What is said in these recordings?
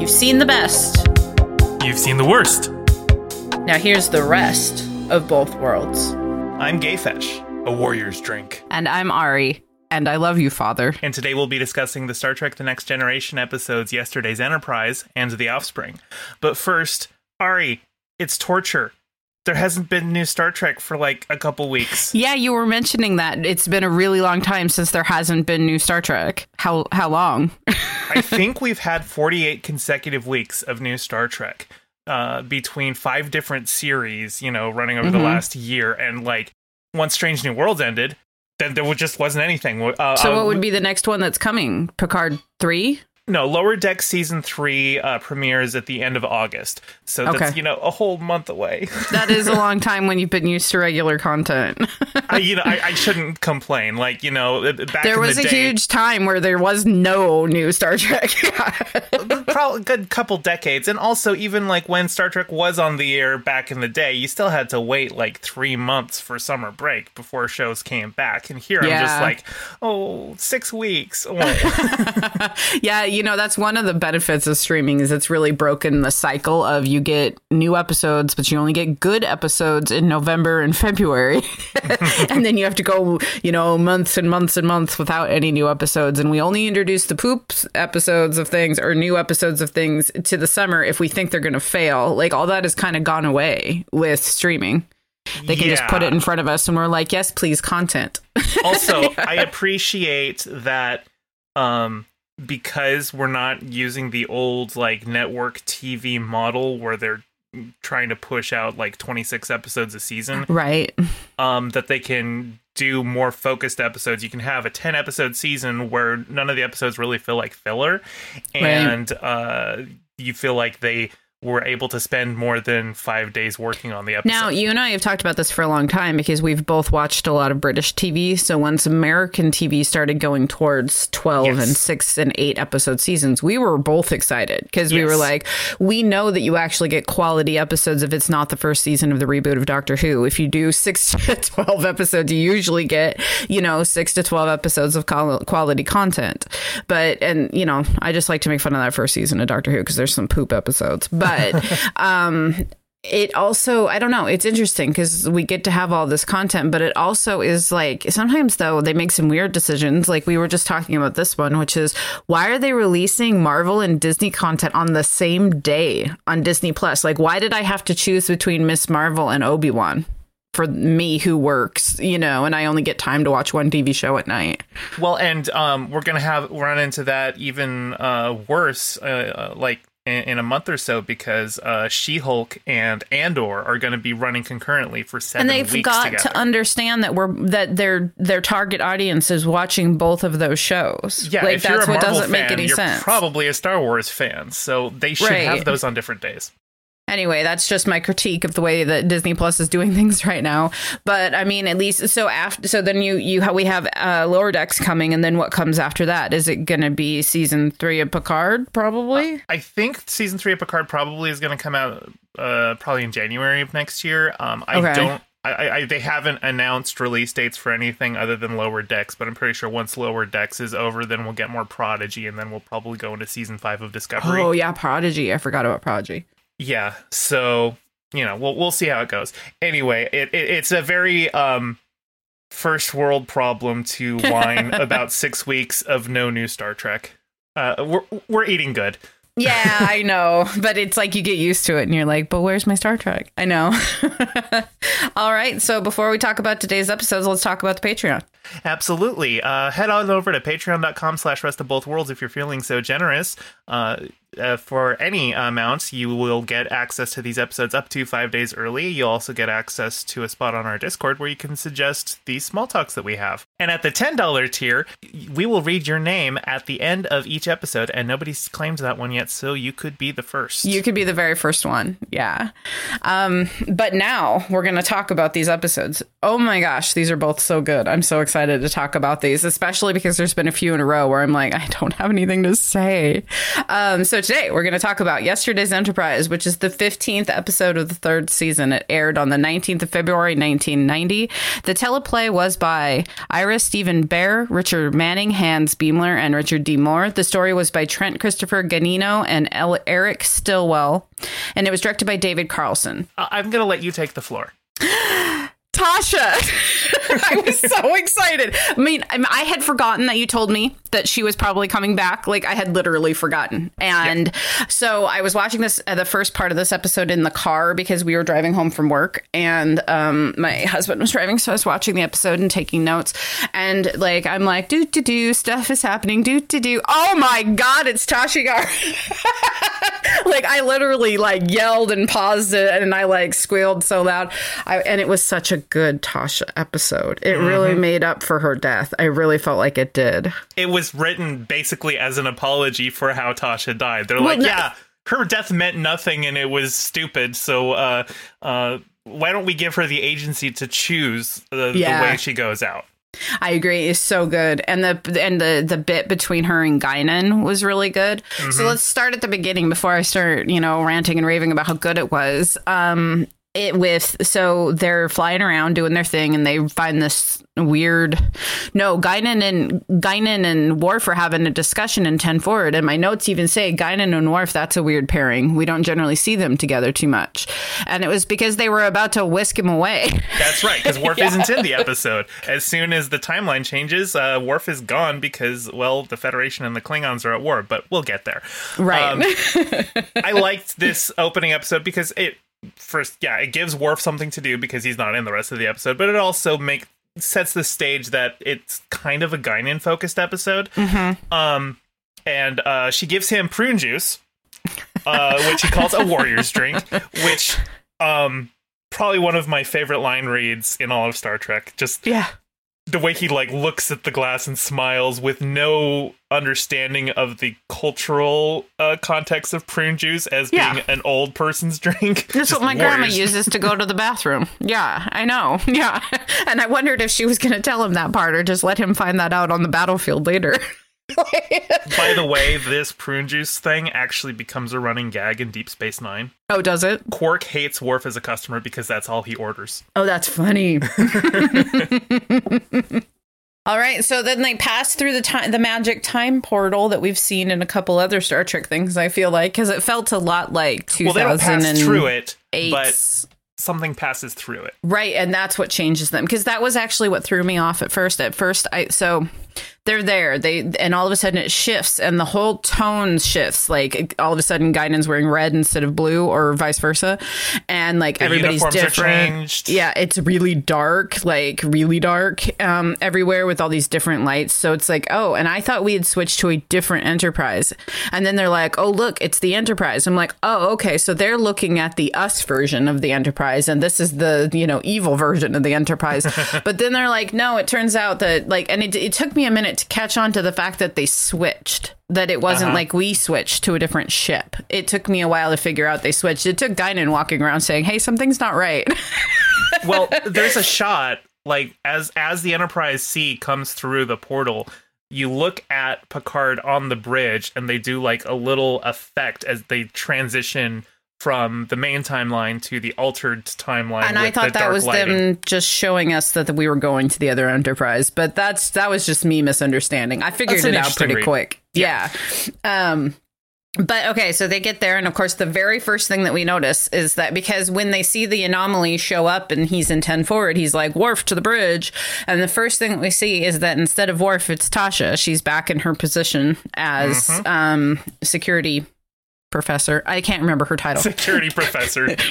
You've seen the best. You've seen the worst. Now here's the rest of both worlds. I'm GayFesh, a warrior's drink. And I'm Ari, and I love you, Father. And today we'll be discussing the Star Trek The Next Generation episodes Yesterday's Enterprise and The Offspring. But first, Ari, it's torture. There hasn't been new Star Trek for like a couple weeks. Yeah, you were mentioning that it's been a really long time since there hasn't been new Star Trek. How how long? I think we've had 48 consecutive weeks of new Star Trek uh, between five different series, you know, running over Mhm. the last year. And like, once Strange New Worlds ended, then there just wasn't anything. Uh, so uh, what would be the next one that's coming? Picard 3? No, Lower Deck season three uh, premieres at the end of August, so that's Okay. you know a whole month away. That is a long time when you've been used to regular content. I, you know, I, I shouldn't complain. Like you know, back there was the a day, huge time where there was no new Star Trek. probably a good couple decades, and also even like when Star Trek was on the air back in the day, you still had to wait like three months for summer break before shows came back. And here I'm just like, oh, six weeks. Oh. yeah, you know, that's one of the benefits of streaming is it's really broken the cycle of you get new episodes, but you only get good episodes in November and February. and then you have to go, you know, months and months and months without any new episodes. And we only introduce the poops episodes of things or new episodes of things to the summer if we think they're going to fail. Like all that has kind of gone away with streaming. They can just put it in front of us and we're like, yes, please, content. also i appreciate that um because we're not using the old like network tv model where they're trying to push out like 26 episodes a season right. um that they can do more focused episodes. You can have a 10 episode season where none of the episodes really feel like filler. And uh you feel like they were able to spend more than five days working on the episode Now, you and I have talked about this for a long time because we've both watched a lot of British TV. So once American TV started going towards 12 Yes. and 6 and 8 episode seasons, we were both excited because we were like, we know that you actually get quality episodes if it's not the first season of the reboot of Doctor Who. If you do 6 to 12 episodes, you usually get, you know, 6 to 12 episodes of quality content. But, and, you know, I just like to make fun of that first season of Doctor Who because there's some poop episodes. But, um, it also i don't know it's interesting because we get to have all this content but it also is like sometimes though they make some weird decisions. Like we were just talking about this one which is why are they releasing marvel and disney content on the same day on disney plus? Like why did i have to choose between miss marvel and obi-wan for me who works you know and i only get time to watch one tv show at night? Well, and um, we're gonna have run into that even uh, worse, uh, uh, like in, in a month or so, because uh, She-Hulk and Andor are going to be running concurrently for seven and they've got together. to understand that we're that their their target audience is watching both of those shows yeah, like if you're that's a what Marvel doesn't make fan, any you're sense Probably a Star Wars fan, so they should Right. have those on different days. Anyway, that's just my critique of the way that Disney Plus is doing things right now. But I mean, at least so after so then you you ha- we have uh, Lower Decks coming, and then what comes after that? Is it going to be season three of Picard? Probably. I think season three of Picard probably is going to come out uh, probably in January of next year. Um, I Okay. don't. I, I- they haven't announced release dates for anything other than Lower Decks, but I'm pretty sure once Lower Decks is over, then we'll get more Prodigy, and then we'll probably go into season five of Discovery. oh yeah, Prodigy. I forgot about Prodigy. Yeah, so you know, we'll we'll see how it goes. Anyway, it, it it's a very um first world problem to whine about six weeks of no new Star Trek. Uh, we're we're eating good. Yeah, I know, but it's like you get used to it, and you're like, "But where's my Star Trek?" I know. All right, so before we talk about today's episodes, let's talk about the Patreon. Absolutely. Uh, head on over to patreon.com slash rest of both worlds if you're feeling so generous. Uh, uh, for any amount, you will get access to these episodes up to five days early. You'll also get access to a spot on our Discord where you can suggest the small talks that we have. And at the $10 tier, we will read your name at the end of each episode, and nobody's claimed that one yet, so you could be the first. You could be the very first one. Yeah. Um, but now we're going to talk about these episodes. Oh my gosh, these are both so good. I'm so excited to talk about these, especially because there's been a few in a row where I'm like, I don't have anything to say. Um, so today we're going to talk about Yesterday's Enterprise, which is the 15th episode of the third season. It aired on the 19th of February, 1990. The teleplay was by Ira Steven Behr, Richard Manning, Hans Beimler, and Richard D. Moore. The story was by Trent Christopher Ganino and El- Eric Stillwell, and it was directed by David Carlson. I'm going to let you take the floor. Tasha. I was so excited. I mean, I I had forgotten that you told me that she was probably coming back. Like I had literally forgotten. And so I was watching this uh, the first part of this episode in the car because we were driving home from work and um my husband was driving so I was watching the episode and taking notes and like I'm like do do do stuff is happening do do do. Oh my god, it's Tasha Yar. like I literally like yelled and paused it and I like squealed so loud. I, and it was such a good Tasha episode. It really Mm-hmm. made up for her death. I really felt like it did. It was written basically as an apology for how Tasha died. They're Well, like, no- yeah, her death meant nothing and it was stupid. So, uh, uh, why don't we give her the agency to choose the, Yeah. the way she goes out? I agree. It's so good, and the and the the bit between her and Guinan was really good. Mm-hmm. So let's start at the beginning before I start, you know, ranting and raving about how good it was. Um, it with so they're flying around doing their thing, and they find this weird. No, Guinan and Guinan and Worf are having a discussion in Ten Forward, and my notes even say Guinan and Worf. That's a weird pairing. We don't generally see them together too much, and it was because they were about to whisk him away. That's right, because Worf isn't in the episode. As soon as the timeline changes, uh, Worf is gone because, well, the Federation and the Klingons are at war, but we'll get there. Right. Um, I liked this opening episode because it first, yeah, it gives Worf something to do because he's not in the rest of the episode, but it also make sets the stage that it's kind of a Guinan focused episode. Um, and uh, she gives him prune juice, uh, which he calls a warrior's drink, which um probably one of my favorite line reads in all of Star Trek. Just yeah. The way he like looks at the glass and smiles with no understanding of the cultural uh, context of prune juice as Yeah. being an old person's drink. That's Just what my grandma uses to go to the bathroom. Yeah, I know. Yeah. And I wondered if she was going to tell him that part or just let him find that out on the battlefield later. By the way, this prune juice thing actually becomes a running gag in Deep Space Nine. oh, does it? Quark hates Worf as a customer because that's all he orders. Oh, that's funny. All right, so then they pass through the time, the magic time portal that we've seen in a couple other Star Trek things. I feel like because it felt a lot like two Well, thousand pass and through it, but something passes through it. Right, and that's what changes them because that was actually what threw me off at first. At first, I so they're there, they and all of a sudden it shifts and the whole tone shifts. Like all of a sudden, Guinan's wearing red instead of blue, or vice versa, and like The everybody's different. changed. Yeah, it's really dark, like really dark, um, everywhere with all these different lights. So it's like, oh, and I thought we had switched to a different Enterprise, and then they're like, oh, look, it's the Enterprise. I'm like, oh, okay, so they're looking at the us version of the Enterprise, and this is the you know evil version of the Enterprise. but then they're like, no, it turns out that like, and it, it took me a minute to catch on to the fact that they switched. That it wasn't Uh-huh. like we switched to a different ship. It took me a while to figure out they switched. It took Guinan walking around saying, "Hey, something's not right." well, there's a shot like as as the Enterprise C comes through the portal, you look at Picard on the bridge, and they do like a little effect as they transition from the main timeline to the altered timeline. and I thought that was lighting. them just showing us that we were going to the other Enterprise, but that's that was just me misunderstanding. I figured it out pretty read. quick. Yeah. Um but okay, so they get there, and of course, the very first thing that we notice is that because when they see the anomaly show up and he's in 10 forward, he's like, Worf to the bridge. And the first thing that we see is that instead of Worf, it's Tasha. She's back in her position as Mm-hmm. um, security professor. I can't remember her title. security professor.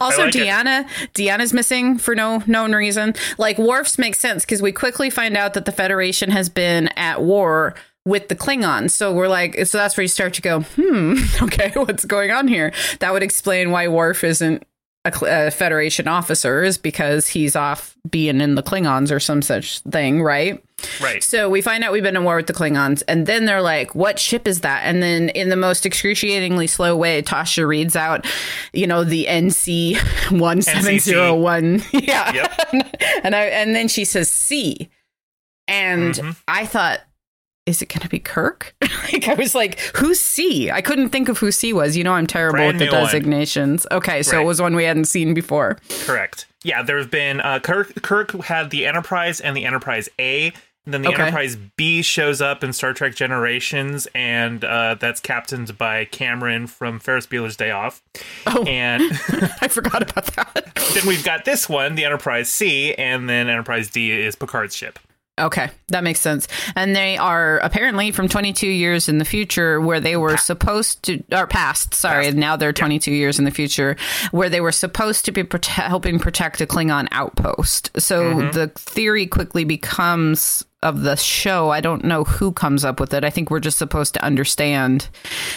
Also, like it. Deanna, Deanna's missing for no known reason. Like Worf's makes sense because we quickly find out that the Federation has been at war with the Klingons. So we're like, so that's where you start to go, hmm, okay, what's going on here? That would explain why Worf isn't a, a Federation officer, is because he's off being in the Klingons or some such thing, right? Right. So we find out we've been in war with the Klingons, and then they're like, "What ship is that?" And then, in the most excruciatingly slow way, Tasha reads out, you know, the NC one seven zero one. Yeah, Yep. and I and then she says C, and Mm-hmm. I thought is it going to be Kirk? like I was like, who's C? I couldn't think of who C was. You know, I'm terrible Brand with the new one. designations. Okay, so Right. it was one we hadn't seen before. Correct. Yeah, there have been uh, Kirk. Kirk had the Enterprise and the Enterprise A. And then the Okay. Enterprise B shows up in Star Trek Generations, and uh, that's captained by Cameron from Ferris Bueller's Day Off. Oh. And I forgot about that. then we've got this one, the Enterprise C, and then Enterprise D is Picard's ship. Okay, that makes sense. And they are apparently from 22 years in the future, where they were supposed to, or past, sorry, Past. now they're 22 years in the future, where they were supposed to be prote- helping protect a Klingon outpost. So Mm-hmm. the theory quickly becomes of the show. I don't know who comes up with it. I think we're just supposed to understand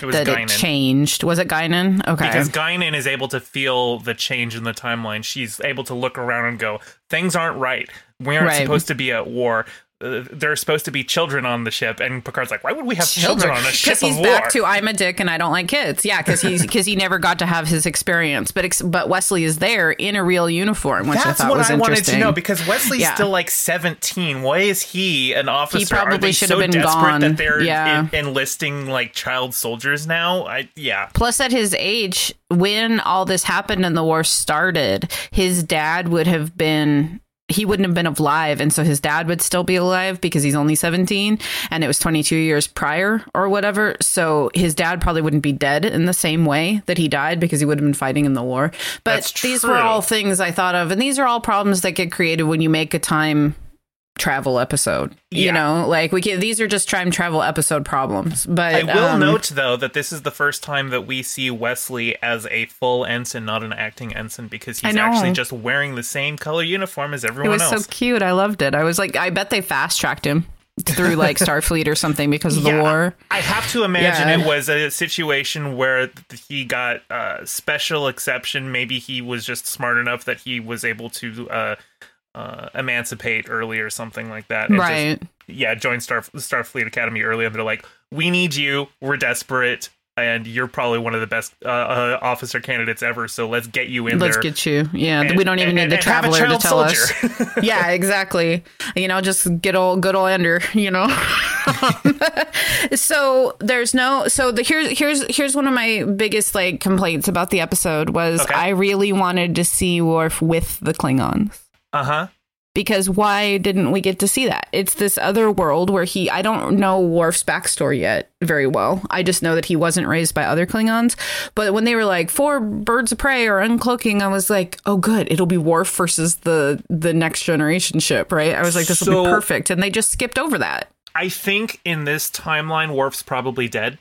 It that it changed. Was it Guinan? Okay. Because Guinan is able to feel the change in the timeline. She's able to look around and go, things aren't right. We aren't Right. supposed to be at war. Uh, there are supposed to be children on the ship. And Picard's like, why would we have children, on a ship because he's back to I'm a dick and I don't like kids. Yeah, because he's because he never got to have his experience. But ex- but Wesley is there in a real uniform, which I That's thought what was I wanted to interesting. know because Wesley's Yeah. still like 17. Why is he an officer? He probably should so have been gone. that they're Yeah. en- enlisting like child soldiers now? I yeah. Plus, at his age, when all this happened and the war started, his dad would have been. He wouldn't have been alive, and so his dad would still be alive because he's only 17 and it was 22 years prior or whatever. So his dad probably wouldn't be dead in the same way that he died because he would have been fighting in the war. But these were all things I thought of, and these are all problems that get created when you make a time travel episode. You know, like we can, these are just time travel episode problems. But I will um, note though that this is the first time that we see Wesley as a full ensign, not an acting ensign, because he's actually just wearing the same color uniform as everyone. It was else. so cute. I loved it. I was like, I bet they fast tracked him through like Starfleet or something because of the Yeah, war. I have to imagine Yeah. it was a situation where he got uh, special exception. Maybe he was just smart enough that he was able to uh, uh, emancipate early or something like that. and just- Right. yeah, join Star Starfleet Academy early, and they're like, "We need you. We're desperate." And you're probably one of the best uh, uh, officer candidates ever, so let's get you in Let's there. get you. Yeah, and- we don't even and- need the and have traveler to tell us. yeah, exactly. You know, just get old, good old Ender. You know. so there's no. So the here's here's here's one of my biggest like complaints about the episode was Okay. I really wanted to see Worf with the Klingons. Uh huh. because why didn't we get to see that? It's this other world where he, I don't know Worf's backstory yet very well. I just know that he wasn't raised by other Klingons. But when they were like, four birds of prey or uncloaking, I was like, oh, good. It'll be Worf versus the, the next generation ship, right? I was like, this will So- be perfect. And they just skipped over that. I think in this timeline, Worf's probably dead,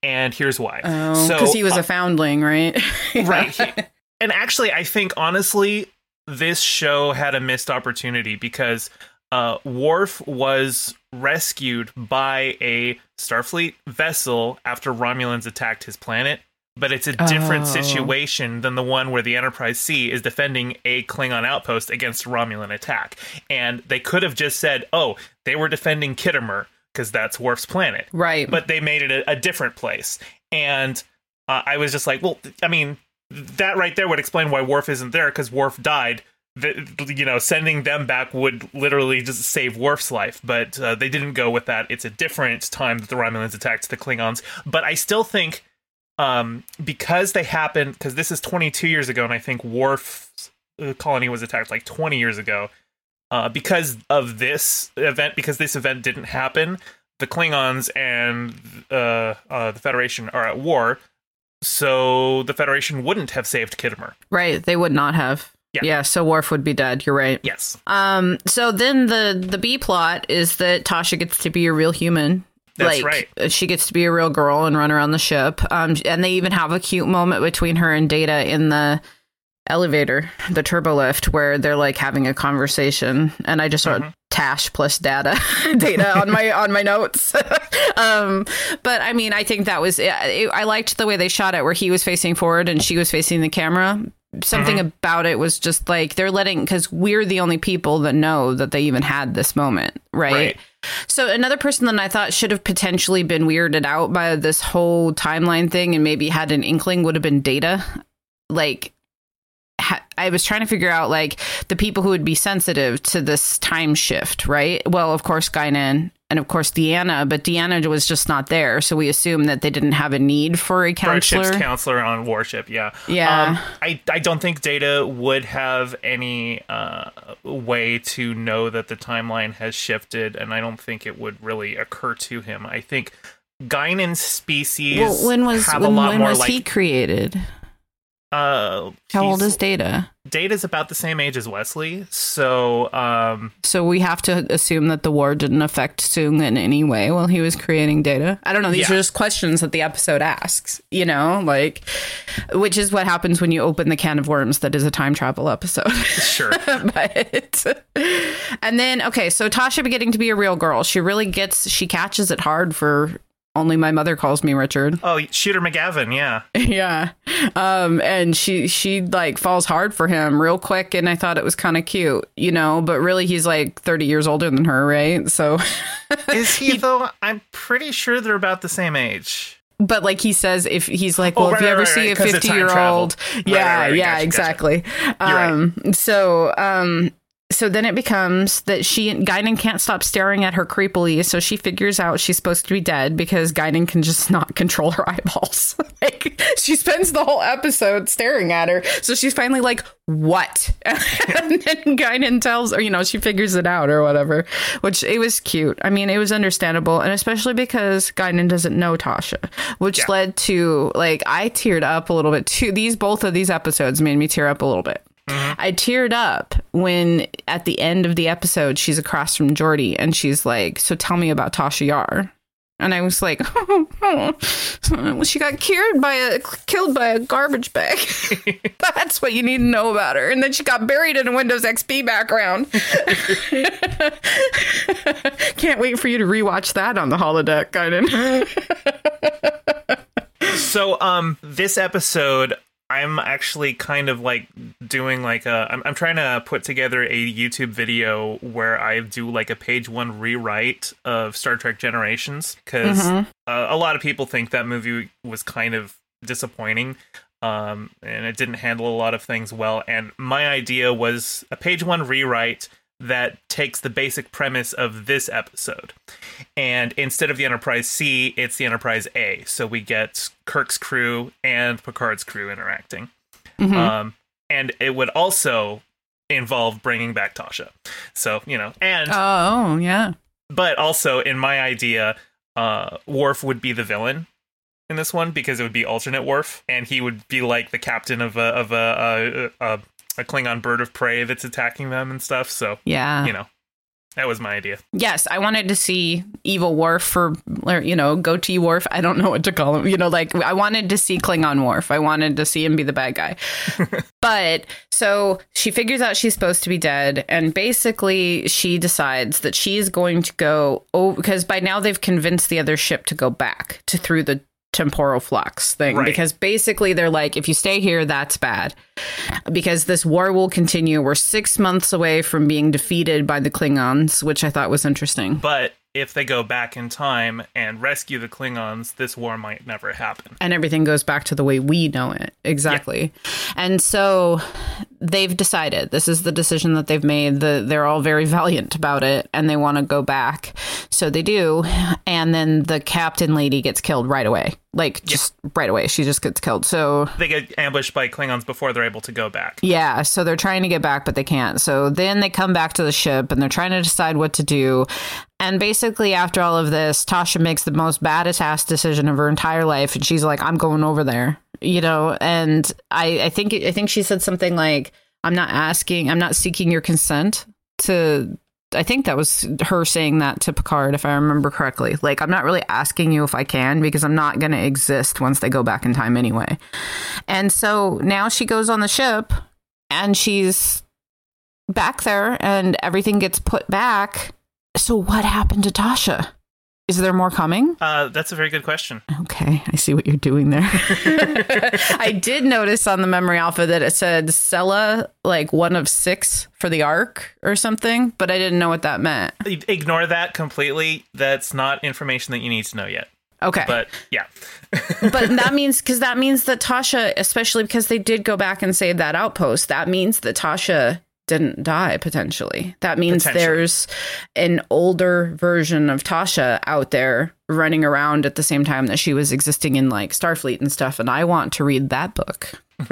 and here's why. Oh, So, because he was uh, a foundling, right? right. and actually, I think honestly, this show had a missed opportunity because uh, Worf was rescued by a Starfleet vessel after Romulans attacked his planet. But it's a different Oh. situation than the one where the Enterprise C is defending a Klingon outpost against a Romulan attack. And they could have just said, oh, they were defending Khitomer because that's Worf's planet right. but they made it a, a different place. And uh, I was just like, well, I mean, that right there would explain why Worf isn't there because Worf died. The, you know, sending them back would literally just save Worf's life, but uh, they didn't go with that. It's a different time that the Romulans attacked the Klingons, but I still think um, because they happened because this is 22 years ago, and I think Worf's uh, colony was attacked like 20 years ago. Uh, because of this event, because this event didn't happen, the Klingons and uh, uh, the Federation are at war, so the Federation wouldn't have saved Khitomer. right. They would not have. Yeah. yeah. So Worf would be dead. You're right. Yes, Um. So then the the B plot is that Tasha gets to be a real human. That's like, right. She gets to be a real girl and run around the ship. Um. And they even have a cute moment between her and Data in the elevator, the turbo lift, where they're like having a conversation. And I just wrote Tash plus Data Data on my on my notes. um. But I mean, I think that was. It, I liked the way they shot it, where he was facing forward and she was facing the camera something about it was just like they're letting because we're the only people that know that they even had this moment right? Right. so another person that i thought should have potentially been weirded out by this whole timeline thing and maybe had an inkling would have been data like ha- I was trying to figure out like the people who would be sensitive to this time shift, right? Well, of course, Guinan and of course Deanna, but Deanna was just not there, so we assume that they didn't have a need for a For a counselor. ship's counselor on warship, yeah. Yeah. Um, I, I don't think Data would have any uh, way to know that the timeline has shifted, and I don't think it would really occur to him. I think Guinan's species well, when was have when, a lot when more was like he created? Uh How old is Data? Data's about the same age as Wesley, so um So we have to assume that the war didn't affect Soong in any way while he was creating data. I don't know. These Yeah. are just questions that the episode asks, you know, like, which is what happens when you open the can of worms that is a time travel episode. sure. but, and then, okay, so Tasha beginning to be a real girl, she really gets, she catches it hard for only my mother calls me Richard. Oh, Shooter McGavin, yeah. yeah. Um, and she, she like falls hard for him real quick. And I thought it was kind of cute, you know, but really he's like 30 years older than her, right? So. Is he though? I'm pretty sure they're about the same age. But like he says, if he's like, Oh, well, right, if you ever right, see right, a 'cause of time fifty year old, yeah, yeah, gotcha, gotcha. exactly. right. Um, so, um, so then it becomes that she Guinan can't stop staring at her creepily, so she figures out she's supposed to be dead because Guinan can just not control her eyeballs. like she spends the whole episode staring at her, so she's finally like, "What?" and then Guinan tells, or you know, she figures it out or whatever. Which it was cute. I mean, it was understandable, and especially because Guinan doesn't know Tasha, which Yeah. led to like I teared up a little bit too. These both of these episodes made me tear up a little bit. I teared up when at the end of the episode she's across from Geordi and she's like, "So tell me about Tasha Yar." And I was like, well, she got cured by a killed by a garbage bag. That's what you need to know about her. And then she got buried in a Windows XP background. Can't wait for you to rewatch that on the holodeck, Guinan. So, um, this episode, I'm actually kind of like doing like a. I'm, I'm trying to put together a YouTube video where I do like a page one rewrite of Star Trek Generations because uh, a lot of people think that movie was kind of disappointing. Um, and it didn't handle a lot of things well. And my idea was a page one rewrite that takes the basic premise of this episode. And instead of the Enterprise C, it's the Enterprise A. So we get Kirk's crew and Picard's crew interacting. Um, and it would also involve bringing back Tasha. So, you know, and Oh, yeah. but also in my idea, uh, Worf would be the villain in this one because it would be alternate Worf, and he would be like the captain of a of a a, a, a Klingon bird of prey that's attacking them and stuff. So Yeah. you know, that was my idea. Yes, I wanted to see Evil Worf for, or you know, Goatee Worf. I don't know what to call him. You know, like I wanted to see Klingon Worf. I wanted to see him be the bad guy. but so she figures out she's supposed to be dead, and basically she decides that she's going to go. Oh, because by now they've convinced the other ship to go back to through the temporal flux thing. Right. because basically they're like if you stay here that's bad. Because this war will continue. We're 6 months away from being defeated by the klingons which i thought was interesting. But if they go back in time and rescue the Klingons, this war might never happen. and everything goes back to the way we know it. Exactly. And so they've decided. This is the decision that they've made. The, they're all very valiant about it and they want to go back. So they do. And then the captain lady gets killed right away like just right away she just gets killed so They get ambushed by Klingons before they're able to go back. yeah, so they're trying to get back, but they can't. So then they come back to the ship and they're trying to decide what to do. And basically, after all of this, Tasha makes the most baddest ass decision of her entire life, and she's like, "I'm going over there," you know. And I, I think, I think she said something like, "I'm not asking, I'm not seeking your consent to." I think that was her saying that to Picard, if I remember correctly. Like, I'm not really asking you if I can because I'm not going to exist once they go back in time anyway. And so now she goes on the ship and she's back there and everything gets put back. So what happened to Tasha? Is there more coming? Uh, that's a very good question. Okay, I see what you're doing there. I did notice on the memory alpha that it said Sela like one of six for the arc or something, but I didn't know what that meant. Ignore that completely. That's not information that you need to know yet. Okay. But yeah. but that means because that means that Tasha, especially because they did go back and save that outpost, that means that Tasha didn't die potentially. That means Potentially. there's an older version of Tasha out there running around at the same time that she was existing in like Starfleet and stuff. And I want to read that book.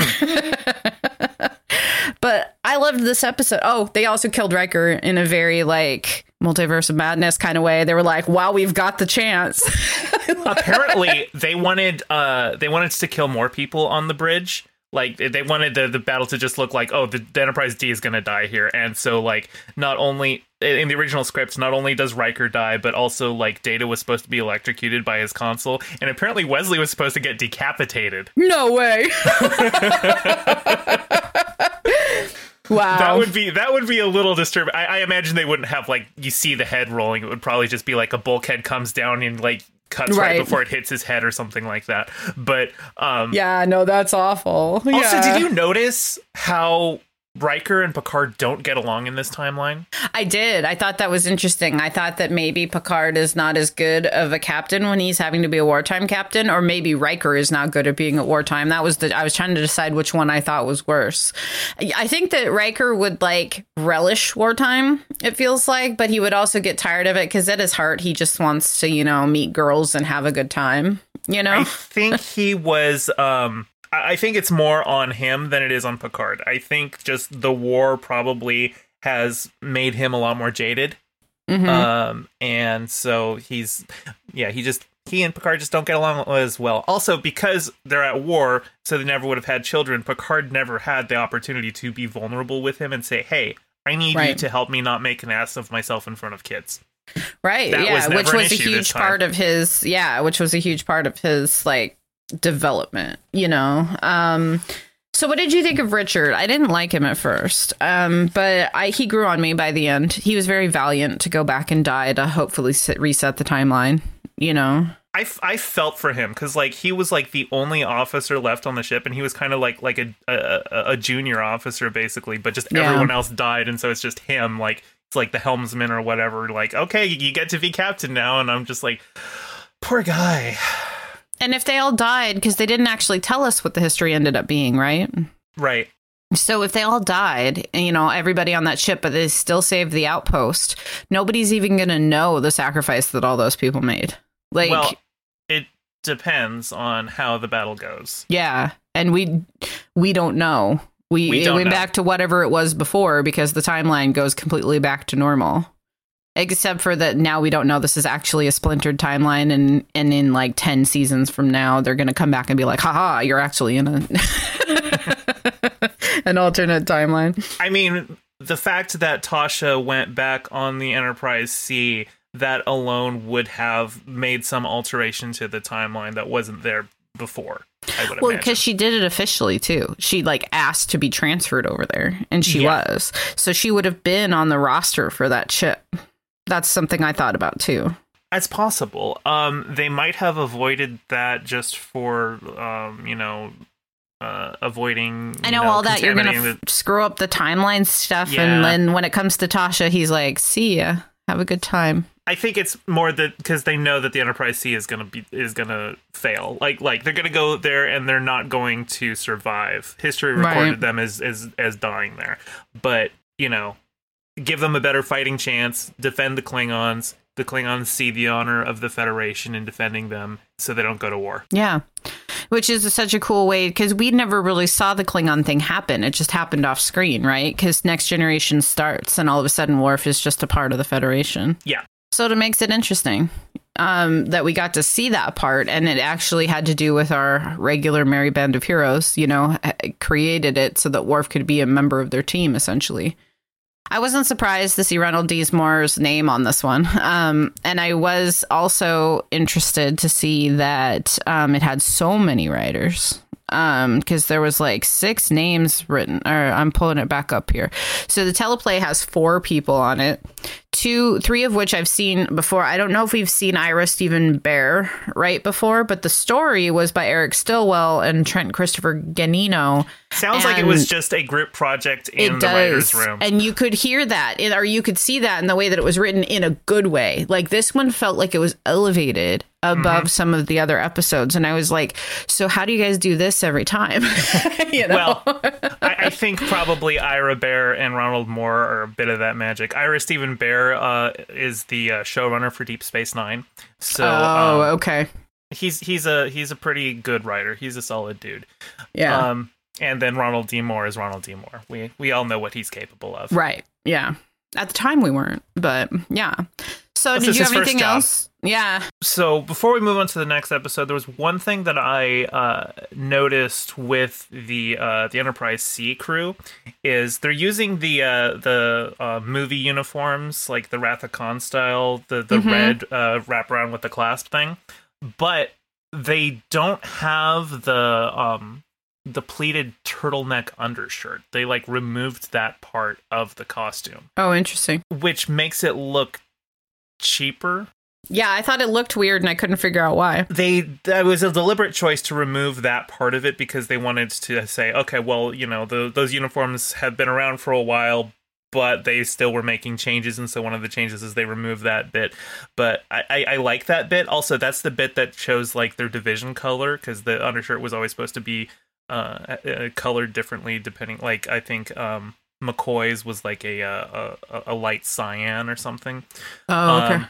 but I loved this episode. Oh, they also killed Riker in a very like multiverse of madness kind of way. They were like, "Wow, we've got the chance." Apparently, they wanted uh they wanted to kill more people on the bridge. Like they wanted the, the battle to just look like, oh, the, the Enterprise D is gonna die here, and so like not only in the original script, not only does Riker die, but also like Data was supposed to be electrocuted by his console, and apparently Wesley was supposed to get decapitated. No way. wow. That would be that would be a little disturbing. I, I imagine they wouldn't have like you see the head rolling. It would probably just be like a bulkhead comes down and like cuts right, Right. before it hits his head or something like that. But um yeah, no, that's awful. also, yeah. did you notice how Riker and Picard don't get along in this timeline? I did. I thought that was interesting. I thought that maybe Picard is not as good of a captain when he's having to be a wartime captain, or maybe Riker is not good at being at wartime. That was the I was trying to decide which one I thought was worse. I think that Riker would like relish wartime, it feels like, but he would also get tired of it because at his heart he just wants to, you know, meet girls and have a good time. You know? I think he was um I think it's more on him than it is on Picard. I think just the war probably has made him a lot more jaded. Mhm. Um, and so he's, yeah, he just, he and Picard just don't get along as well. Also, because they're at war, so they never would have had children, Picard never had the opportunity to be vulnerable with him and say, hey, I need you to help me not make an ass of myself in front of kids. Right. That yeah, was which was a huge part of his yeah, which was a huge part of his like development, you know. Um so what did you think of Richard? I didn't like him at first. Um but I he grew on me by the end. He was very valiant to go back and die to hopefully sit, reset the timeline, you know. I, f- I felt for him because like he was like the only officer left on the ship and he was kind of like like a, a a junior officer basically but just Yeah. everyone else died and so it's just him like it's like the helmsman or whatever like okay you get to be captain now and I'm just like poor guy And if they all died because they didn't actually tell us what the history ended up being, right? right So if they all died, you know, everybody on that ship, but they still saved the outpost, nobody's even going to know the sacrifice that all those people made. Like, well it depends on how the battle goes yeah, and we we don't know. We, We don't went know. back to whatever it was before because the timeline goes completely back to normal. Except for that now we don't know this is actually a splintered timeline and and in like 10 seasons from now they're going to come back and be like, "Haha, you're actually in a an alternate timeline." I mean, the fact that Tasha went back on the Enterprise C, that alone would have made some alteration to the timeline that wasn't there before. Well, because she did it officially too. She like asked to be transferred over there, and she Yeah. was. So she would have been on the roster for that ship. That's something I thought about too. It's possible. Um, they might have avoided that just for, um, you know, uh, avoiding. I you know, all that you're gonna f- screw up the timeline stuff, Yeah. and then when it comes to Tasha, he's like, "See ya, have a good time." I think it's more that because they know that the Enterprise C is gonna be is gonna fail. Like like they're gonna go there and they're not going to survive. History recorded Right. them as as as dying there. But you know, give them a better fighting chance. Defend the Klingons. The Klingons see the honor of the Federation in defending them, so they don't go to war. Yeah. Which is such a cool way because we never really saw the Klingon thing happen. It just happened off screen, right? Because Next Generation starts and all of a sudden Worf is just a part of the Federation. Yeah. So it makes it interesting um, that we got to see that part, and it actually had to do with our regular Merry Band of Heroes. You know, created it so that Worf could be a member of their team, essentially. I wasn't surprised to see Ronald D. Moore's name on this one, um, and I was also interested to see that um, it had so many writers because there was like six names written or i'm pulling it back up here so the teleplay has four people on it two, three of which I've seen before. I don't know if we've seen Ira Steven Behr right before, but the story was by Eric Stillwell and Trent Christopher Ganino. Sounds like it was just a group project in the writer's room. and you could hear that, in, or you could see that in the way that it was written in a good way. Like this one felt like it was elevated above Mm-hmm. some of the other episodes, and I was like, "So how do you guys do this every time?" you know? Well, I, I think probably Ira Behr and Ronald Moore are a bit of that magic. Ira Steven Behr uh, is the uh, showrunner for Deep Space Nine, so oh, um, okay, he's he's a he's a pretty good writer. He's a solid dude. yeah, Um, and then Ronald D. Moore is Ronald D. Moore. We we all know what he's capable of. right, yeah. At the time, we weren't, but yeah. So, This did you have anything else? Yeah. So before we move on to the next episode, there was one thing that I uh, noticed with the uh, the Enterprise C crew is they're using the uh, the uh, movie uniforms like the Wrath of Khan style, the the red uh, wraparound with the clasp thing, but they don't have the um the pleated turtleneck undershirt. They like removed that part of the costume, Oh, interesting. which makes it look cheaper? Yeah, I thought it looked weird, and I couldn't figure out why. they that was a deliberate choice to remove that part of it because they wanted to say okay well you know the, those uniforms have been around for a while but they still were making changes and so one of the changes is they removed that bit. But i, I, I like that bit. Also that's the bit that shows like their division color because the undershirt was always supposed to be uh, uh colored differently depending like i think um mccoy's was like a uh, a, a light cyan or something Oh, okay. um,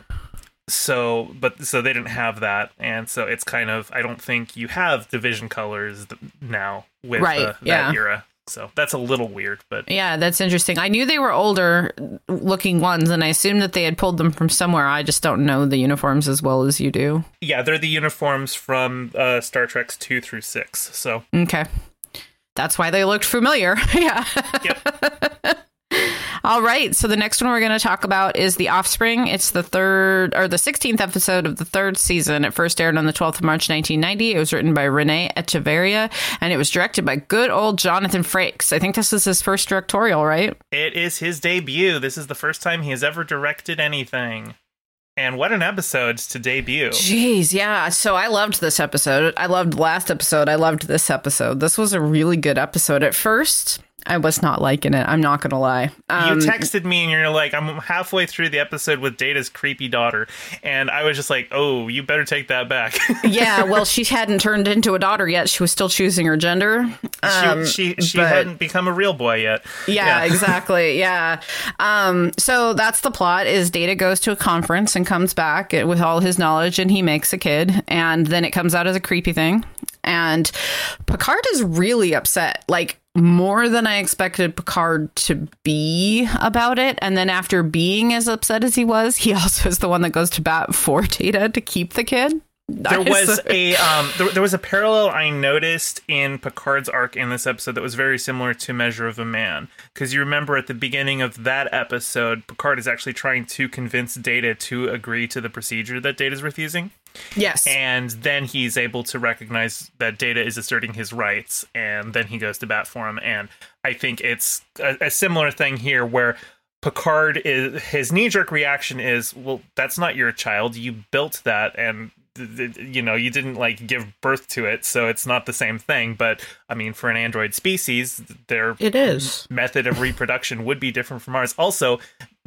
so but so they didn't have that and so it's kind of i don't think you have division colors now with Right, uh, that yeah. era so that's a little weird but Yeah, that's interesting. I knew they were older looking ones, and I assumed that they had pulled them from somewhere. I just don't know the uniforms as well as you do. yeah they're the uniforms from uh, star trek's 2 through 6 so Okay. That's why they looked familiar. yeah. yep All right. So the next one we're going to talk about is The Offspring. It's the third or the 16th episode of the third season. It first aired on the 12th of March, 1990. It was written by Renee Echevarria and it was directed by good old Jonathan Frakes. I think this is his first directorial, right? it is his debut this is the first time he has ever directed anything and what an episode to debut Jeez, yeah. So I loved this episode. I loved last episode. I loved this episode. This was a really good episode. At first, I was not liking it. I'm not going to lie. Um, you texted me and you're like, I'm halfway through the episode with Data's creepy daughter, and I was just like, oh, you better take that back. yeah, well, she hadn't turned into a daughter yet. She was still choosing her gender. Um, she she, she but- hadn't become a real boy yet. Yeah, exactly. Yeah. Um, so that's the plot is Data goes to a conference and comes back with all his knowledge and he makes a kid and then it comes out as a creepy thing. And Picard is really upset. Like more than I expected Picard to be about it. And then after being as upset as he was, he also is the one that goes to bat for Data to keep the kid. There was a um, there, there was a parallel I noticed in Picard's arc in this episode that was very similar to Measure of a Man because you remember at the beginning of that episode, Picard is actually trying to convince Data to agree to the procedure that Data is refusing. yes. and then he's able to recognize that data is asserting his rights and then he goes to bat for him and i think it's a, a similar thing here where picard is his knee-jerk reaction is well that's not your child you built that and you know you didn't like give birth to it so it's not the same thing but i mean for an android species their it is. method of reproduction would be different from ours. Also,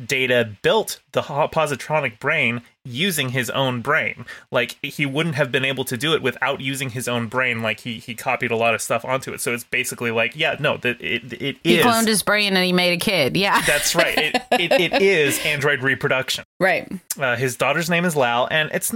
Data built the positronic brain using his own brain. Like he wouldn't have been able to do it without using his own brain. Like he he copied a lot of stuff onto it. So it's basically like, yeah, no, that it it He is. cloned his brain and he made a kid. Yeah. That's right. It, it, it is android reproduction. right. Uh, his daughter's name is Lal, and it's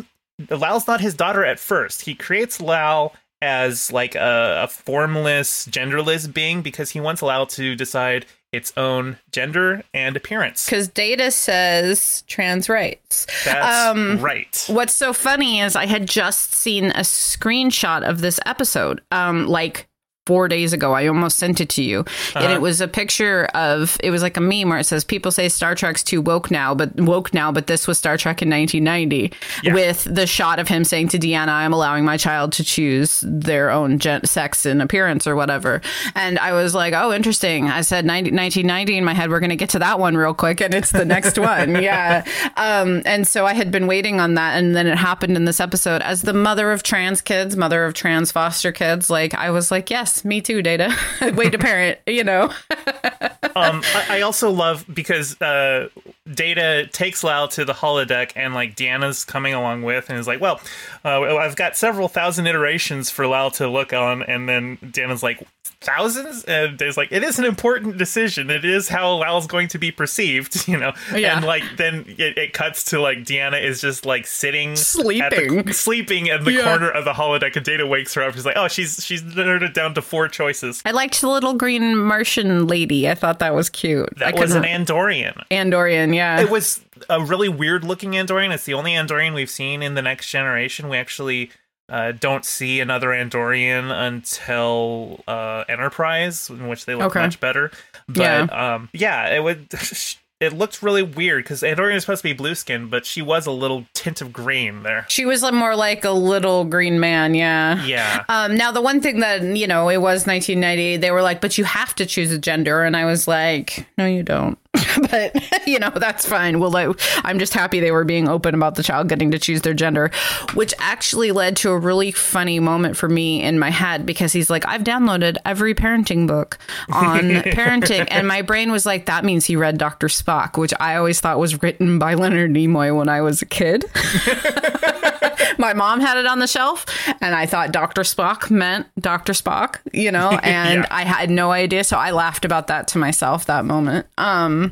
Lal's not his daughter at first. He creates Lal as like a, a formless, genderless being because he wants Lal to decide its own gender and appearance. Because Data says trans rights. That's Um, right. What's so funny is I had just seen a screenshot of this episode, um, like four days ago. I almost sent it to you. Uh-huh. And it was a picture of it was like a meme where it says people say Star Trek's too woke now, but woke now, but this was Star Trek in 1990 yeah. with the shot of him saying to Deanna, I'm allowing my child to choose their own gen- sex and appearance or whatever. And I was like, oh, interesting. I said 90, 1990 in my head. We're going to get to that one real quick. And it's the next one. Yeah. Um, and so I had been waiting on that. And then it happened in this episode as the mother of trans kids, mother of trans foster kids. Like, I was like, yes, me too, Data. Way to parent, you know. um, I, I, also love because uh, Data takes Lal to the holodeck, and like Deanna's coming along with, and is like, "Well, uh, I've got several thousand iterations for Lal to look on," and then Deanna's like, thousands and it's like it is an important decision. It is how Lal's going to be perceived you know? Yeah. and like then it, it, cuts to like deanna is just like sitting sleeping the, sleeping. in the yeah. corner of the holodeck. And data wakes her up. She's like oh she's she's narrowed it down to four choices. I liked the little green martian lady. I thought that was cute. That I was an andorian. Andorian yeah. It was a really weird looking andorian. It's the only andorian we've seen in the next generation. We actually uh, don't see another Andorian until uh, Enterprise, in which they look okay. much better. But yeah, um, yeah it would. It looked really weird because Andorian is supposed to be blue skin, but she was a little tint of green there. She was more like a little green man, yeah. Yeah. Um, now, the one thing that, you know, it was 1990, they were like, but you have to choose a gender. And I was like, no, you don't. but you know that's fine we'll let, i'm just happy they were being open about the child getting to choose their gender which actually led to a really funny moment for me in my head because he's like i've downloaded every parenting book on parenting and my brain was like that means he read dr spock which i always thought was written by leonard nimoy when i was a kid my mom had it on the shelf and I thought Dr. Spock meant Dr. Spock, you know, and yeah. I had no idea. So I laughed about that to myself that moment. Um,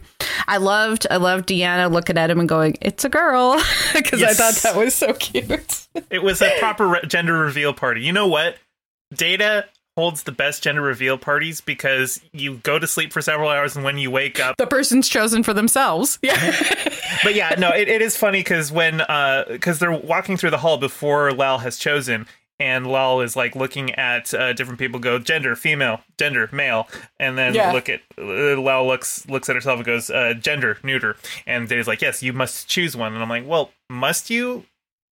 I loved, I loved Deanna looking at him and going, it's a girl. Cause yes. I thought that was so cute. it was a proper re- gender reveal party. You know what? Data holds the best gender reveal parties because you go to sleep for several hours and when you wake up the person's chosen for themselves yeah but yeah no it, it is funny because when uh because they're walking through the hall before lal has chosen and Lal is like looking at uh, different people go gender female gender male and then yeah. look at uh, Lal looks looks at herself and goes uh, gender neuter and Dave's like yes you must choose one and I'm like well must you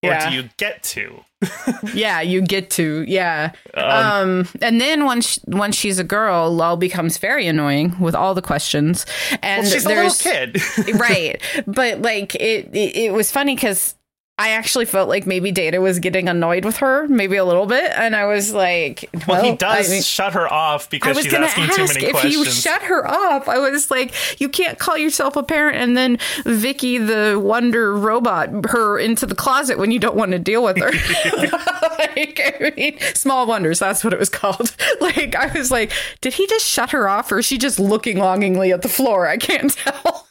or yeah. do you get to yeah, you get to. Yeah. Um, um, and then once once she's a girl, Lal becomes very annoying with all the questions. And well, she's there's, a little kid, right? But like it, it, it was funny because I actually felt like maybe Data was getting annoyed with her, maybe a little bit, and I was like, "Well, well he does I mean, shut her off because she's asking too many if questions." If you shut her off, I was like, "You can't call yourself a parent and then Vicki the Wonder Robot her into the closet when you don't want to deal with her." like, I mean, small wonders. That's what it was called. Like, I was like, "Did he just shut her off, or is she just looking longingly at the floor?" I can't tell.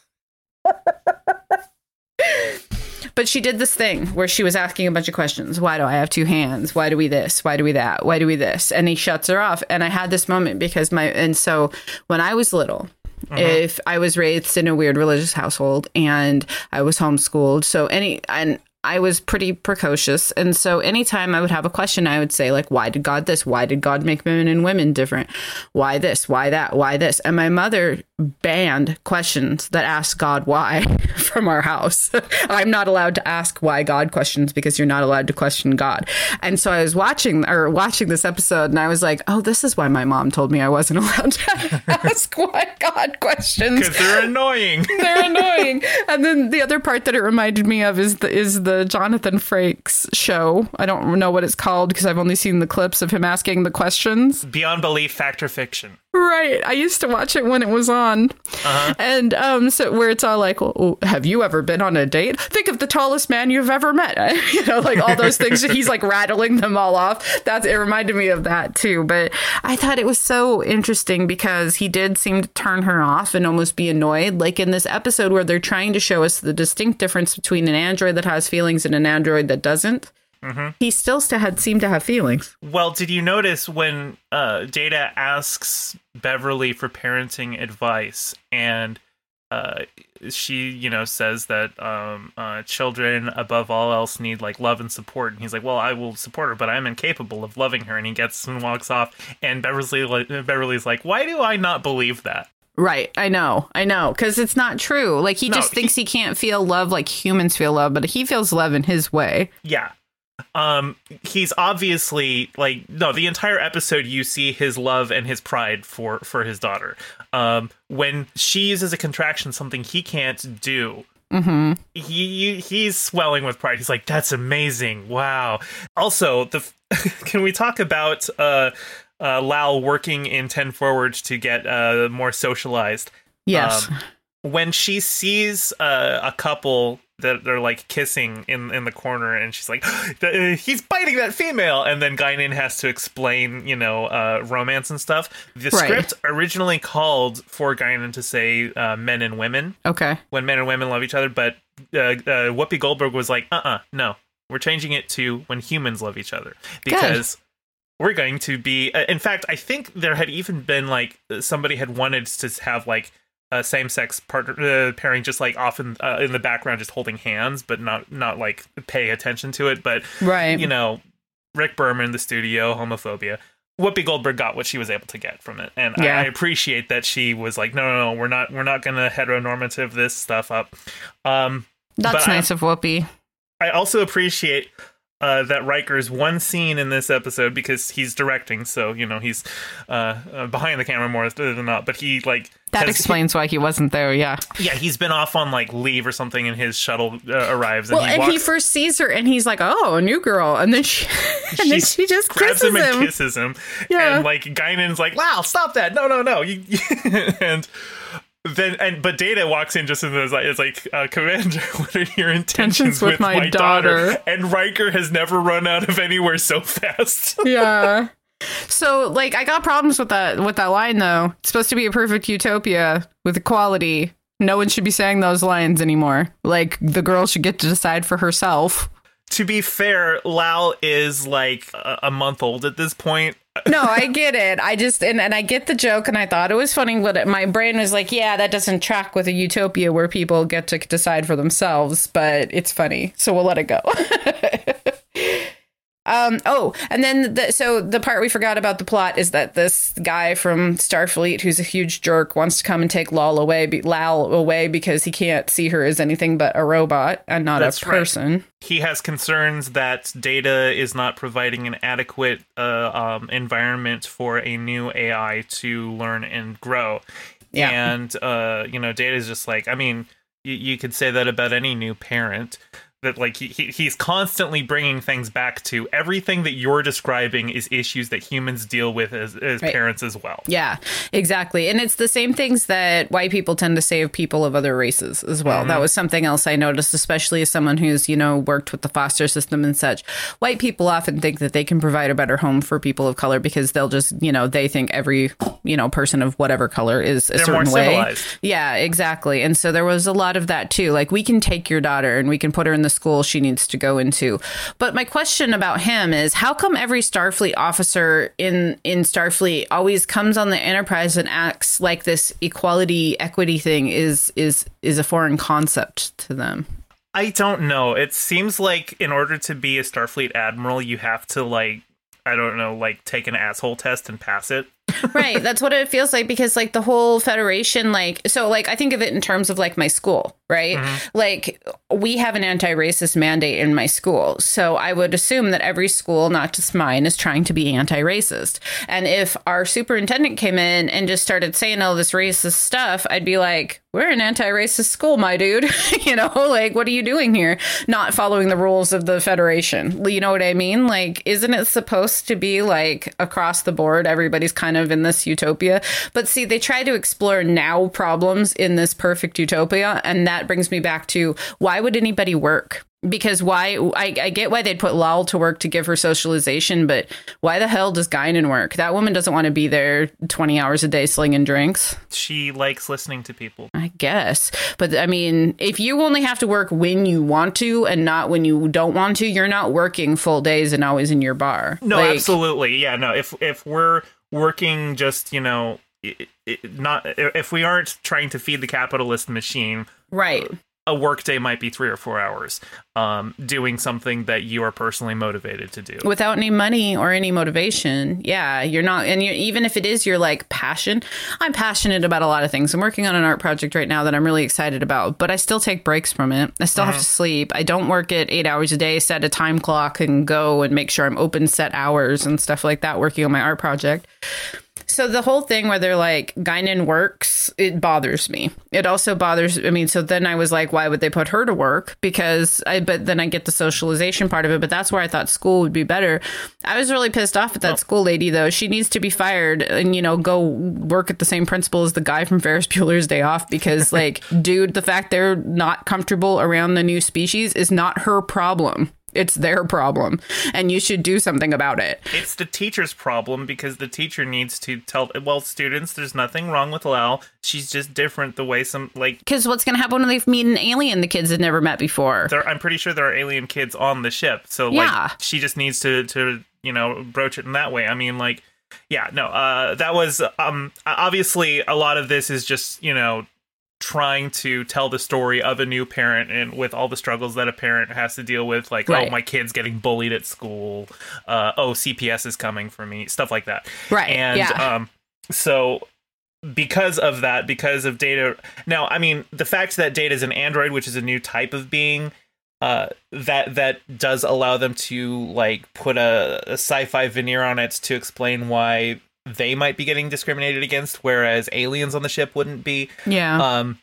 But she did this thing where she was asking a bunch of questions. Why do I have two hands? Why do we this? Why do we that? Why do we this? And he shuts her off. And I had this moment because my, and so when I was little, uh-huh. if I was raised in a weird religious household and I was homeschooled, so any, and I was pretty precocious. And so anytime I would have a question, I would say, like, why did God this? Why did God make men and women different? Why this? Why that? Why this? And my mother banned questions that ask God why from our house. I'm not allowed to ask why God questions because you're not allowed to question God. And so I was watching or watching this episode and I was like, oh, this is why my mom told me I wasn't allowed to ask why God questions. Because they're annoying. they're annoying. And then the other part that it reminded me of is the is the the Jonathan Frakes show. I don't know what it's called because I've only seen the clips of him asking the questions. Beyond Belief, Fact or Fiction. Right. I used to watch it when it was on. Uh-huh. And um, so where it's all like, well, have you ever been on a date? Think of the tallest man you've ever met. you know, like all those things. He's like rattling them all off. That's it reminded me of that too. But I thought it was so interesting because he did seem to turn her off and almost be annoyed. Like in this episode where they're trying to show us the distinct difference between an android that has feelings and an android that doesn't. Mm-hmm. He still had seemed to have feelings. Well, did you notice when uh, Data asks Beverly for parenting advice, and uh, she you know says that um, uh, children above all else need like love and support and he's like well i will support her but i'm incapable of loving her and he gets and walks off and beverly beverly's like why do i not believe that Right. I know. I know. Because it's not true. Like, he No, just thinks he, can't feel love like humans feel love, but he feels love in his way. yeah um he's obviously like no the entire episode you see his love and his pride for for his daughter um when she uses a contraction something he can't do Mm-hmm. he he's swelling with pride. He's like, "That's amazing! Wow!" Also, the can we talk about uh, uh, Lal working in Ten Forward to get uh, more socialized? Yes. Um, when she sees uh, a couple that they're like kissing in in the corner, and she's like, "Uh, "He's biting that female," and then Guinan has to explain, you know, uh, romance and stuff. The Right. script originally called for Guinan to say uh, "men and women." okay. when men and women love each other, but uh, uh, Whoopi Goldberg was like, uh uh no, we're changing it to when humans love each other because we're going to be. Uh, in fact, I think there had even been like somebody had wanted to have like a same sex partner uh, pairing just like often uh, in the background, just holding hands, but not not like pay attention to it. But Right. you know, Rick Berman, the studio, homophobia. Whoopi Goldberg got what she was able to get from it, and I, Yeah. I appreciate that she was like, "No, no, no, we're not, we're not going to heteronormative this stuff up." Um, That's but I- nice of Whoopi. I also appreciate uh, that Riker's one scene in this episode because he's directing, so you know he's uh, uh, behind the camera more than not. But he like That has- explains why he wasn't there. Yeah. yeah, he's been off on like leave or something, and his shuttle uh, arrives, and Well, he and walks. he first sees her, and he's like, "Oh, a new girl," and then she, and then she just grabs kisses him and him. kisses him. Yeah. And like Guinan's like, wow, stop that. No, no, no. You, and then and but Data walks in just as like, it's like uh, Commander, what are your intentions with with, my my, daughter? daughter. And Riker has never run out of anywhere so fast. yeah. So, like, I got problems with that with that line though. It's supposed to be a perfect utopia with equality. No one should be saying those lines anymore. Like, the girl should get to decide for herself. to be fair, Lal is like a month old at this point. No, I get it. I just and, and I get the joke, and I thought it was funny, but my brain was like, "Yeah, that doesn't track with a utopia where people get to decide for themselves." But it's funny, so we'll let it go. um. Oh, and then the, so the part we forgot about the plot is that this guy from Starfleet, who's a huge jerk, wants to come and take Lal away, be, Lal away because he can't see her as anything but a robot and not That's a right. person. He has concerns that Data is not providing an adequate uh, um, environment for a new AI to learn and grow. Yeah. And uh, you know, Data is just like, I mean, you, you could say that about any new parent. That like he, he he's constantly bringing things back to everything that you're describing is issues that humans deal with as, as Right. parents as well. Yeah, exactly. And it's the same things that white people tend to say of people of other races as well. That mm-hmm. was something else I noticed, especially as someone who's, you know, worked with the foster system and such. White people often think that they can provide a better home for people of color because they'll just, you know, they think every, you know, person of whatever color is a They're certain way. Yeah, exactly. And so there was a lot of that too. Like we can take your daughter and we can put her in the school she needs to go into. But my question about him is how come every Starfleet officer in in Starfleet always comes on the Enterprise and acts like this equality equity thing is is is a foreign concept to them? I don't know. It seems like in order to be a Starfleet admiral, you have to like I don't know, like take an asshole test and pass it. Right. That's what it feels like because like the whole federation like so like i think of it in terms of like my school right? Mm-hmm. Like we have an anti-racist mandate in my school. So i would assume that every school not just mine is trying to be anti-racist. And if our superintendent came in and just started saying all this racist stuff i'd be like we're an anti-racist school my dude. You know like what are you doing here? Not following the rules of the federation. You know what i mean? Like isn't it supposed to be like across the board everybody's kind of in this utopia but see they try to explore now problems in this perfect utopia and that brings me back to why would anybody work because why I, I get why they'd put Lal to work to give her socialization, but why the hell does Guinan work? That woman doesn't want to be there 20 hours a day slinging drinks. She likes listening to people. I guess. But I mean, if you only have to work when you want to and not when you don't want to, you're not working full days and always in your bar. No, Like, absolutely. Yeah, no. If if we're working just, you know, it, it, not if we aren't trying to feed the capitalist machine, Right. Uh, a workday might be three or four hours um, doing something that you are personally motivated to do. Without any money or any motivation, yeah, you're not. And you're, even if it is your like passion, I'm passionate about a lot of things. I'm working on an art project right now that I'm really excited about, but I still take breaks from it. I still have to sleep. I don't work at eight hours a day, set a time clock, and go and make sure I'm open set hours and stuff like that, working on my art project. So the whole thing where they're like Guinan works, it bothers me. It also bothers. I mean, so then I was like, why would they put her to work? Because I, but then I get the socialization part of it. But that's where I thought school would be better. I was really pissed off at that oh. school lady though. She needs to be fired and you know go work at the same principal as the guy from Ferris Bueller's Day Off because like, dude, the fact they're not comfortable around the new species is not her problem. It's their problem, and you should do something about it. It's the teacher's problem because the teacher needs to tell well students there's nothing wrong with Lal. She's just different the way some like Because what's going to happen when they meet an alien the kids had never met before? there I'm pretty sure there are alien kids on the ship. So Yeah. like she just needs to to you know broach it in that way. I mean like yeah, no. Uh that was um obviously a lot of this is just, you know, trying to tell the story of a new parent and with all the struggles that a parent has to deal with like oh my kid's getting bullied at school. Uh oh cps is coming for me stuff like that. Right, and yeah. um so because of that because of data now i mean the fact that data is an android which is a new type of being uh that that does allow them to like put a, a sci-fi veneer on it to explain why they might be getting discriminated against whereas aliens on the ship wouldn't be Yeah. um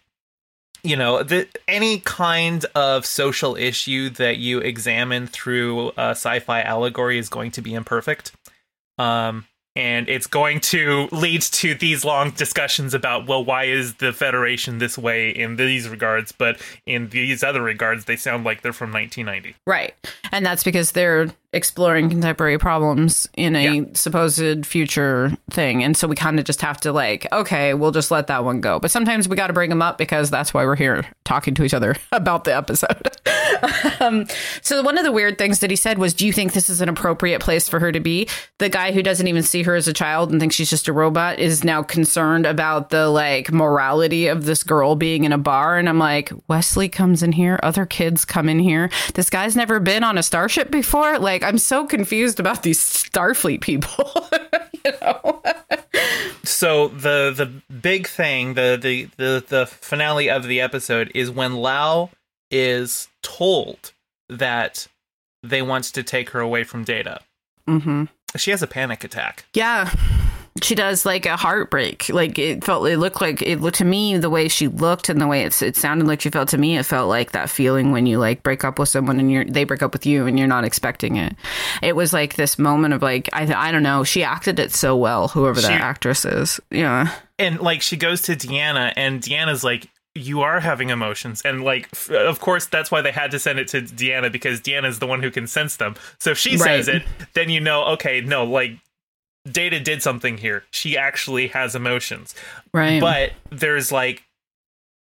you know the any kind of social issue that you examine through a sci-fi allegory is going to be imperfect um and it's going to lead to these long discussions about well why is the federation this way in these regards but in these other regards they sound like they're from 1990 right. And that's because they're exploring contemporary problems in a Yeah. supposed future thing. And so we kind of just have to, like, okay, we'll just let that one go. But sometimes we got to bring them up because that's why we're here talking to each other about the episode. um, so one of the weird things that he said was, Do you think this is an appropriate place for her to be? The guy who doesn't even see her as a child and thinks she's just a robot is now concerned about the like morality of this girl being in a bar. And I'm like, Wesley comes in here, other kids come in here. This guy's never been on a starship before. Like, I'm so confused about these Starfleet people. you know? so the the big thing the, the the the finale of the episode is when lal is told that they want to take her away from data Mm-hmm. she has a panic attack Yeah. She does like a heartbreak. Like it felt, it looked like it looked to me the way she looked and the way it's, it sounded like she felt to me. It felt like that feeling when you like break up with someone and you're, they break up with you and you're not expecting it. It was like this moment of like, I, I don't know. She acted it so well, whoever that She- actress is. Yeah. and like she goes to deanna and deanna's like you are having emotions and like f- of course that's why they had to send it to deanna because deanna's the one who can sense them so if she says it then you know okay no like data did something here she actually has emotions Right. but there's like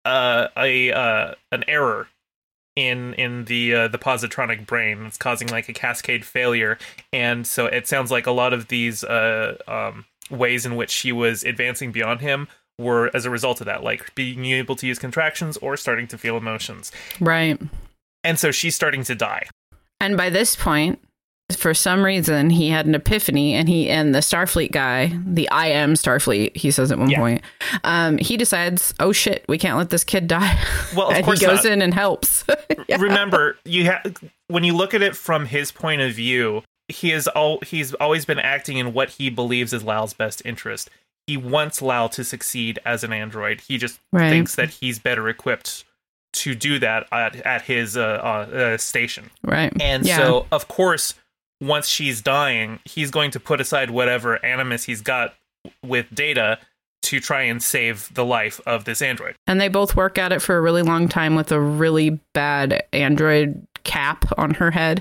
uh, a uh, an error in in the uh, the positronic brain. It's causing like a cascade failure, and so it sounds like a lot of these uh, um, ways in which she was advancing beyond him were as a result of that, like being able to use contractions or starting to feel emotions. right. And so she's starting to die. And by this point, for some reason, he had an epiphany, and he and the Starfleet guy, the I am Starfleet, he says at one Yeah. point, um, he decides, oh shit, we can't let this kid die. Well, of course he goes not. in and helps. Yeah. remember you have when you look at it from his point of view he is all he's always been acting in what he believes is Lal's best interest he wants Lao to succeed as an android he just Right. thinks that he's better equipped to do that at, at his uh, uh, uh, station right. and Yeah. so of course once she's dying he's going to put aside whatever animus he's got with data to try and save the life of this android. And they both work at it for a really long time with a really bad android cap on her head.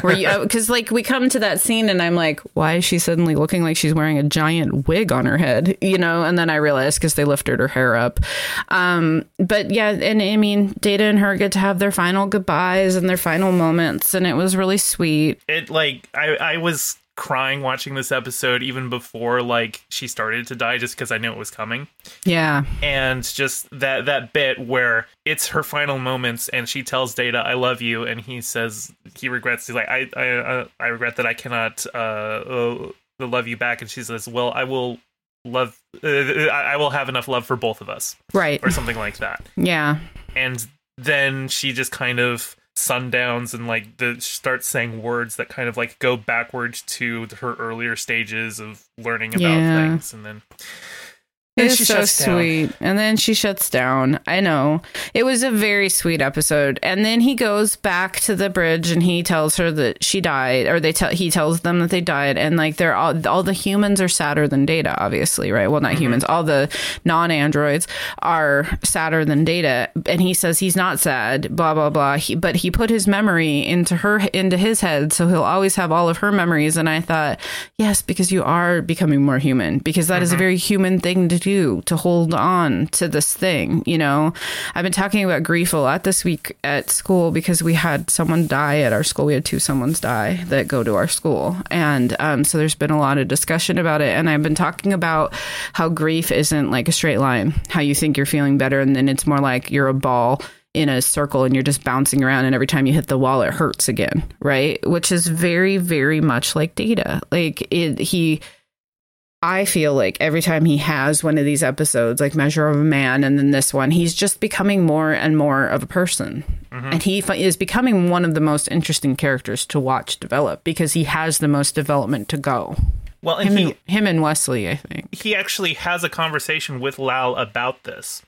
Where you, because like we come to that scene and I'm like, why is she suddenly looking like she's wearing a giant wig on her head? You know, and then I realized because they lifted her hair up. Um, but yeah, and I mean, Data and her get to have their final goodbyes and their final moments, and it was really sweet. it like I, I was crying watching this episode even before like she started to die just because I knew it was coming. Yeah. And just that that bit where it's her final moments and she tells Data I love you and he says he regrets he's like I I I regret that I cannot uh, uh love you back and she says well I will love uh, I will have enough love for both of us. Right. Or something like that. Yeah. And then she just kind of sundowns and like the starts saying words that kind of like go backwards to her earlier stages of learning about Yeah. things and then It then is she so shuts down. sweet. And then she shuts down. I know. It was a very sweet episode. And then he goes back to the bridge and he tells her that she died or they tell he tells them that they died and like they're all all the humans are sadder than Data, obviously, right? Well, not mm-hmm. humans. All the non-androids are sadder than Data. And he says he's not sad, blah blah blah. He, but he put his memory into her into his head, so he'll always have all of her memories and I thought, yes, because you are becoming more human because that is a mm-hmm. very human thing to do to hold on to this thing you know? I've been talking about grief a lot this week at school because we had someone die at our school. We had two someone's die that go to our school. And um, so there's been a lot of discussion about it. And i've been talking about how grief isn't like a straight line how you think you're feeling better and then it's more like you're a ball in a circle and you're just bouncing around and every time you hit the wall it hurts again right? Which is very very much like data. Like it he I feel like every time he has one of these episodes, like Measure of a Man, and then this one, he's just becoming more and more of a person. Mm-hmm. And he is becoming one of the most interesting characters to watch develop because he has the most development to go. well and Him, he and, him and Wesley, I think. he actually has a conversation with Lal about this.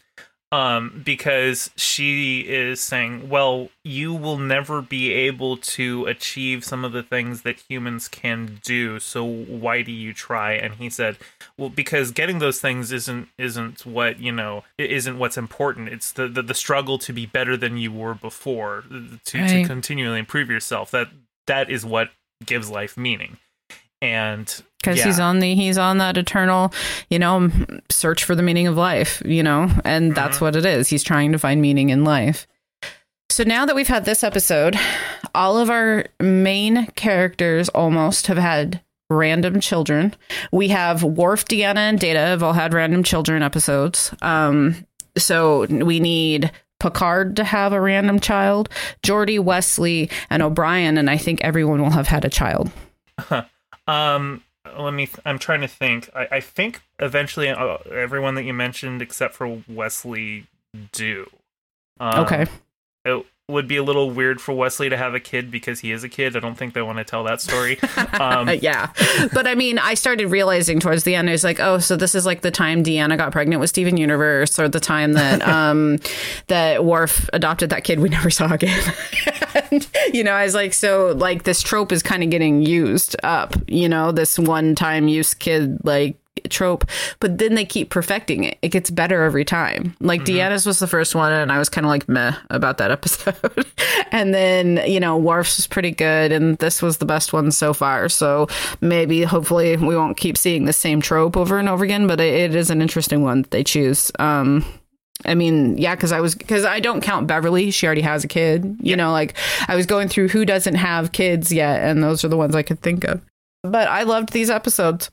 Um, because she is saying, Well, you will never be able to achieve some of the things that humans can do, so why do you try? And he said, Well, because getting those things isn't isn't what, you know, isn't what's important. It's the, the, the struggle to be better than you were before, to, to continually improve yourself. That that is what gives life meaning. And because yeah. he's on the he's on that eternal you know search for the meaning of life you know? And that's what it is. He's trying to find meaning in life. So now that we've had this episode all of our main characters almost have had random children. We have Worf, Deanna, and Data have all had random children episodes. Um so we need Picard to have a random child, Geordi, Wesley, and O'Brien, and I think everyone will have had a child. Um, let me. I'm trying to think. I, I think eventually uh, everyone that you mentioned, except for Wesley, do. Um, Okay. It would be a little weird for Wesley to have a kid because he is a kid. I don't think they want to tell that story. Um, yeah. But I mean, I started realizing towards the end, I was like, oh, so this is like the time Deanna got pregnant with Steven Universe or the time that um that Worf adopted that kid we never saw again. and, you know, I was like, so like this trope is kind of getting used up, you know, this one time use kid like trope, but then they keep perfecting it. It gets better every time. Like Deanna's was the first one, and I was kind of like meh about that episode. and then, you know, Worf's was pretty good, and this was the best one so far. So maybe, hopefully, we won't keep seeing the same trope over and over again, but it, it is an interesting one that they choose. Um, I mean, yeah, because I was because I don't count Beverly. She already has a kid. You know, like I was going through who doesn't have kids yet, and those are the ones I could think of. But I loved these episodes.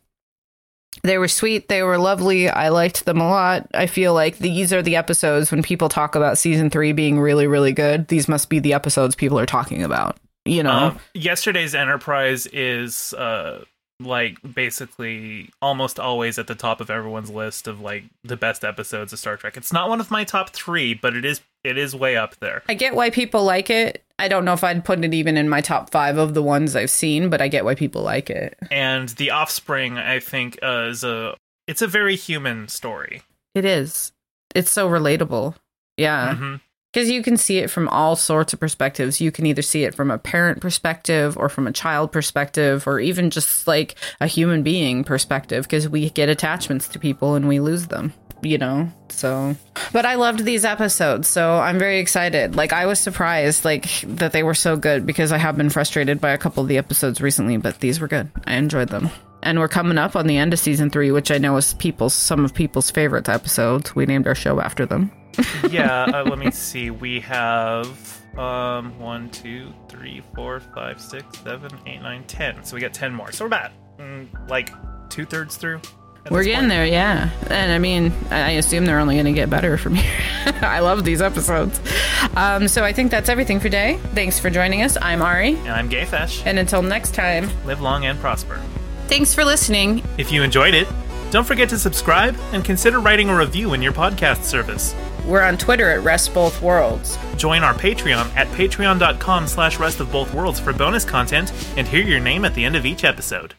They were sweet. They were lovely. I liked them a lot. I feel like these are the episodes when people talk about season three being really, really good. These must be the episodes people are talking about. You know, Um, yesterday's Enterprise is uh like basically almost always at the top of everyone's list of like the best episodes of Star Trek. It's not one of my top three, but it is it is way up there. I get why people like it. I don't know if I'd put it even in my top five of the ones I've seen, but I get why people like it. And the Offspring, I think, uh, is a it's a very human story. It is. It's so relatable. Yeah. hmm Because you can see it from all sorts of perspectives. You can either see it from a parent perspective or from a child perspective or even just like a human being perspective because we get attachments to people and we lose them, you know? So, but I loved these episodes. So I'm very excited. Like, I was surprised, like, that they were so good because I have been frustrated by a couple of the episodes recently, but these were good. I enjoyed them. and we're coming up on the end of season three, which I know is people's some of people's favorite episodes. We named our show after them. yeah, uh, let me see. We have um one, two, three, four, five, six, seven, eight, nine, ten. So we got ten more. So we're about mm, like two thirds through. We're getting point. there, yeah. And I mean, I assume they're only going to get better from here. I love these episodes. Um, so I think that's everything for today. Thanks for joining us. I'm Ari. And I'm GayFesh. And until next time, Live long and prosper. thanks for listening. If you enjoyed it, don't forget to subscribe and consider writing a review in your podcast service. We're on Twitter at Rest Both Worlds. Join our Patreon at patreon.com slash rest of both worlds for bonus content and hear your name at the end of each episode.